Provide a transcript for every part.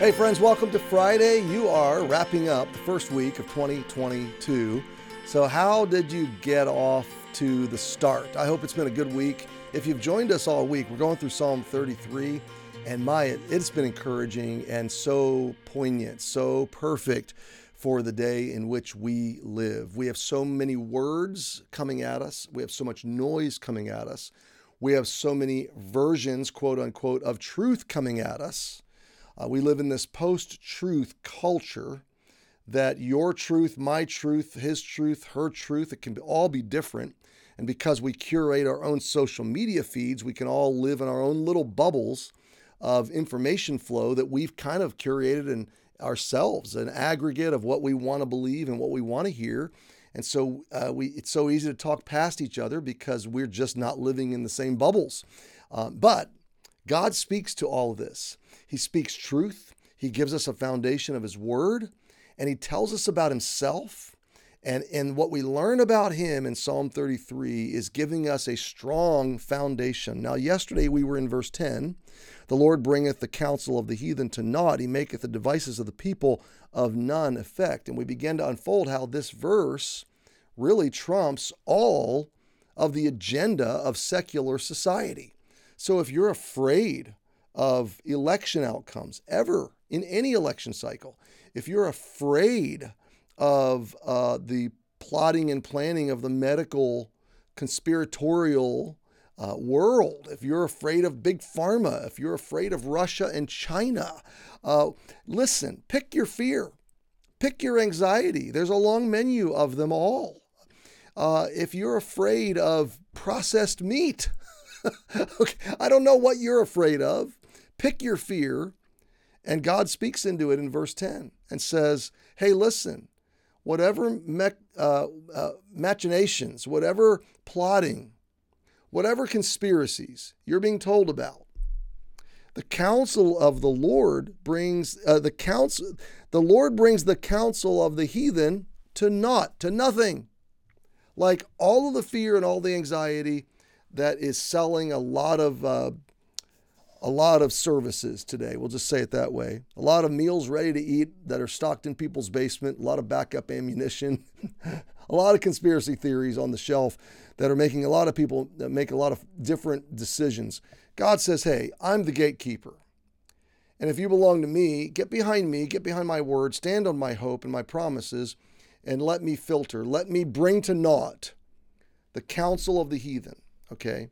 Hey, friends, welcome to Friday. You are wrapping up the first week of 2022. So, how did you get off to the start? I hope it's been a good week. If you've joined us all week, we're going through Psalm 33, and my, it's been encouraging and so poignant, so perfect for the day in which we live. We have so many words coming at us, we have so much noise coming at us, we have so many versions, quote unquote, of truth coming at us. Uh, we live in this post truth culture that your truth, my truth, his truth, her truth, it can all be different. And because we curate our own social media feeds, we can all live in our own little bubbles of information flow that we've kind of curated in ourselves, an aggregate of what we want to believe and what we want to hear. And so uh, we, it's so easy to talk past each other because we're just not living in the same bubbles. Um, but God speaks to all of this. He speaks truth, He gives us a foundation of His Word, and He tells us about Himself. And, and what we learn about him in Psalm 33 is giving us a strong foundation. Now, yesterday we were in verse 10. The Lord bringeth the counsel of the heathen to naught. He maketh the devices of the people of none effect. And we began to unfold how this verse really trumps all of the agenda of secular society. So if you're afraid of election outcomes ever in any election cycle, if you're afraid of uh, the plotting and planning of the medical conspiratorial uh, world, if you're afraid of big pharma, if you're afraid of Russia and China, uh, listen, pick your fear, pick your anxiety. There's a long menu of them all. Uh, if you're afraid of processed meat, okay, I don't know what you're afraid of. Pick your fear. And God speaks into it in verse 10 and says, Hey, listen, whatever uh, uh, machinations, whatever plotting, whatever conspiracies you're being told about, the counsel of the Lord brings uh, the counsel. The Lord brings the counsel of the heathen to naught, to nothing. Like all of the fear and all the anxiety that is selling a lot of uh, a lot of services today. We'll just say it that way. A lot of meals ready to eat that are stocked in people's basement, a lot of backup ammunition, a lot of conspiracy theories on the shelf that are making a lot of people that make a lot of different decisions. God says, "Hey, I'm the gatekeeper. And if you belong to me, get behind me, get behind my word, stand on my hope and my promises, and let me filter, let me bring to naught the counsel of the heathen." Okay?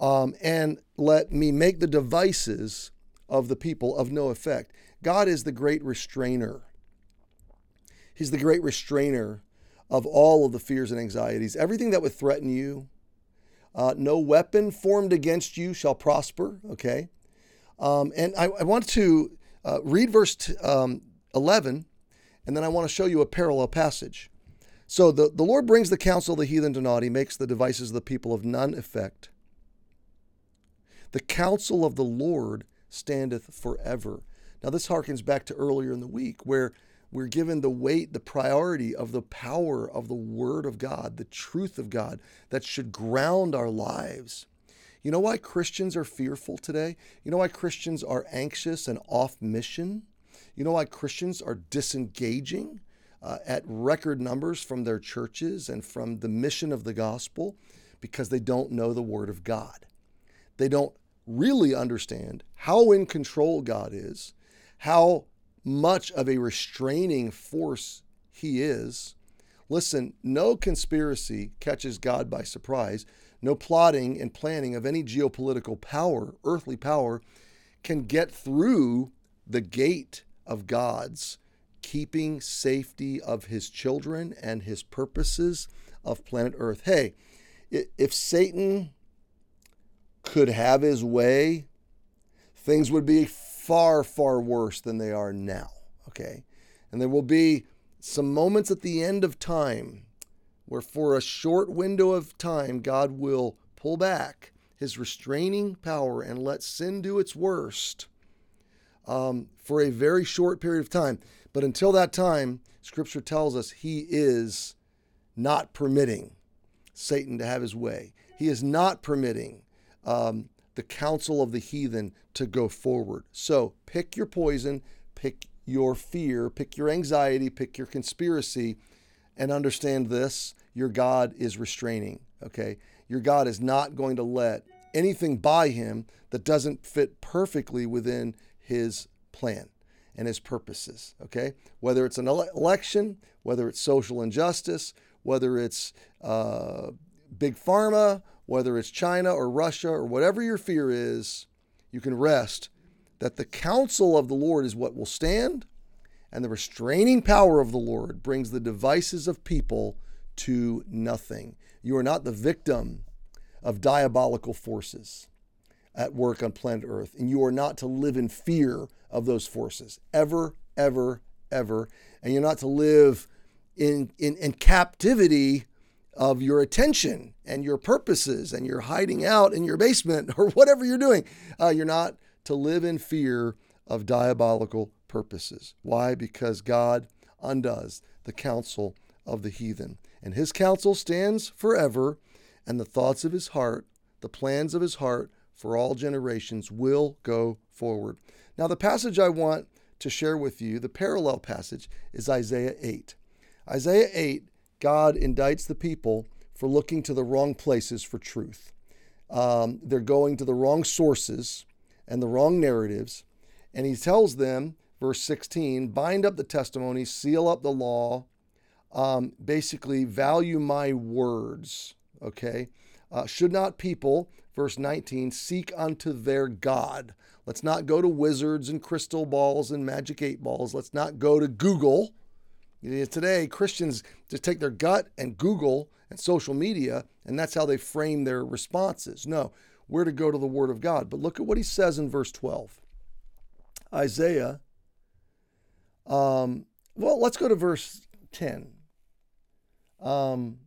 Um, and let me make the devices of the people of no effect. God is the great restrainer. He's the great restrainer of all of the fears and anxieties. Everything that would threaten you, uh, no weapon formed against you shall prosper. Okay. Um, and I, I, want to uh, read verse t- um, 11, and then I want to show you a parallel passage. So the, the Lord brings the counsel of the heathen to naught. He makes the devices of the people of none effect. The counsel of the Lord standeth forever. Now, this harkens back to earlier in the week where we're given the weight, the priority of the power of the Word of God, the truth of God that should ground our lives. You know why Christians are fearful today? You know why Christians are anxious and off mission? You know why Christians are disengaging uh, at record numbers from their churches and from the mission of the gospel? Because they don't know the Word of God. They don't really understand how in control God is, how much of a restraining force He is. Listen, no conspiracy catches God by surprise. No plotting and planning of any geopolitical power, earthly power, can get through the gate of God's keeping safety of His children and His purposes of planet Earth. Hey, if Satan could have his way, things would be far, far worse than they are now. Okay. And there will be some moments at the end of time where, for a short window of time, God will pull back his restraining power and let sin do its worst um, for a very short period of time. But until that time, Scripture tells us he is not permitting Satan to have his way. He is not permitting um, the counsel of the heathen to go forward. So pick your poison, pick your fear, pick your anxiety, pick your conspiracy, and understand this your God is restraining, okay? Your God is not going to let anything by him that doesn't fit perfectly within his plan and his purposes, okay? Whether it's an ele- election, whether it's social injustice, whether it's uh, big pharma, whether it's China or Russia or whatever your fear is, you can rest that the counsel of the Lord is what will stand, and the restraining power of the Lord brings the devices of people to nothing. You are not the victim of diabolical forces at work on planet Earth, and you are not to live in fear of those forces ever, ever, ever. And you're not to live in, in, in captivity of your attention and your purposes, and you're hiding out in your basement or whatever you're doing. Uh, you're not to live in fear of diabolical purposes. Why? Because God undoes the counsel of the heathen. And his counsel stands forever, and the thoughts of his heart, the plans of his heart for all generations will go forward. Now, the passage I want to share with you, the parallel passage, is Isaiah 8. Isaiah 8, God indicts the people for looking to the wrong places for truth. Um, they're going to the wrong sources and the wrong narratives. And he tells them, verse 16, bind up the testimony, seal up the law, um, basically value my words. Okay. Uh, should not people, verse 19, seek unto their God? Let's not go to wizards and crystal balls and magic eight balls. Let's not go to Google. Today, Christians just take their gut and Google and social media, and that's how they frame their responses. No, we're to go to the Word of God. But look at what he says in verse 12. Isaiah, um, well, let's go to verse 10. Um,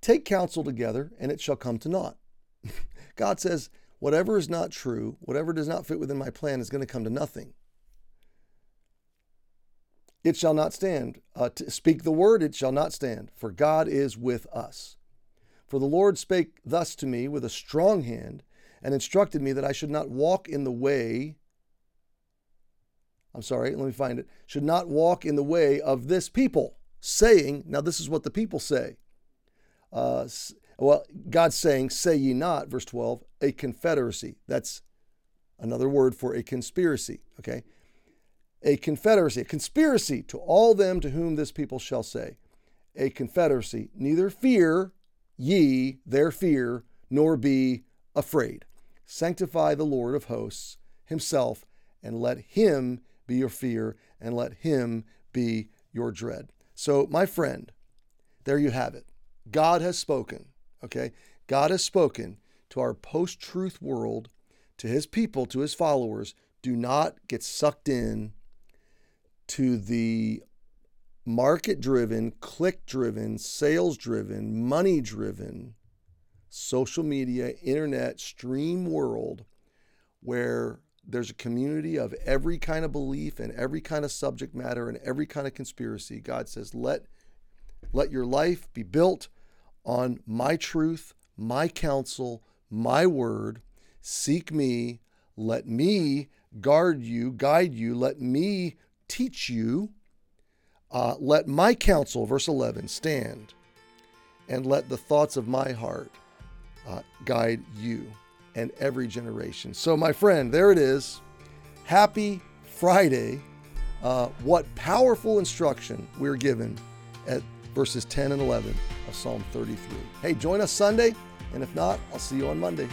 Take counsel together, and it shall come to naught. God says, whatever is not true, whatever does not fit within my plan, is going to come to nothing. It shall not stand. Uh, to speak the word, it shall not stand, for God is with us. For the Lord spake thus to me with a strong hand, and instructed me that I should not walk in the way. I'm sorry, let me find it. Should not walk in the way of this people, saying, now this is what the people say uh, well, God's saying, Say ye not, verse 12, a confederacy. That's another word for a conspiracy, okay? A confederacy, a conspiracy to all them to whom this people shall say, a confederacy, neither fear ye their fear, nor be afraid. Sanctify the Lord of hosts himself, and let him be your fear, and let him be your dread. So, my friend, there you have it. God has spoken, okay? God has spoken to our post truth world, to his people, to his followers. Do not get sucked in to the market driven, click driven, sales driven, money driven, social media, internet, stream world where there's a community of every kind of belief and every kind of subject matter and every kind of conspiracy. God says, let let your life be built on my truth, my counsel, my word. Seek me. Let me guard you, guide you. Let me teach you. Uh, let my counsel, verse 11, stand. And let the thoughts of my heart uh, guide you and every generation. So, my friend, there it is. Happy Friday. Uh, what powerful instruction we're given at verses 10 and 11 of Psalm 33. Hey, join us Sunday, and if not, I'll see you on Monday.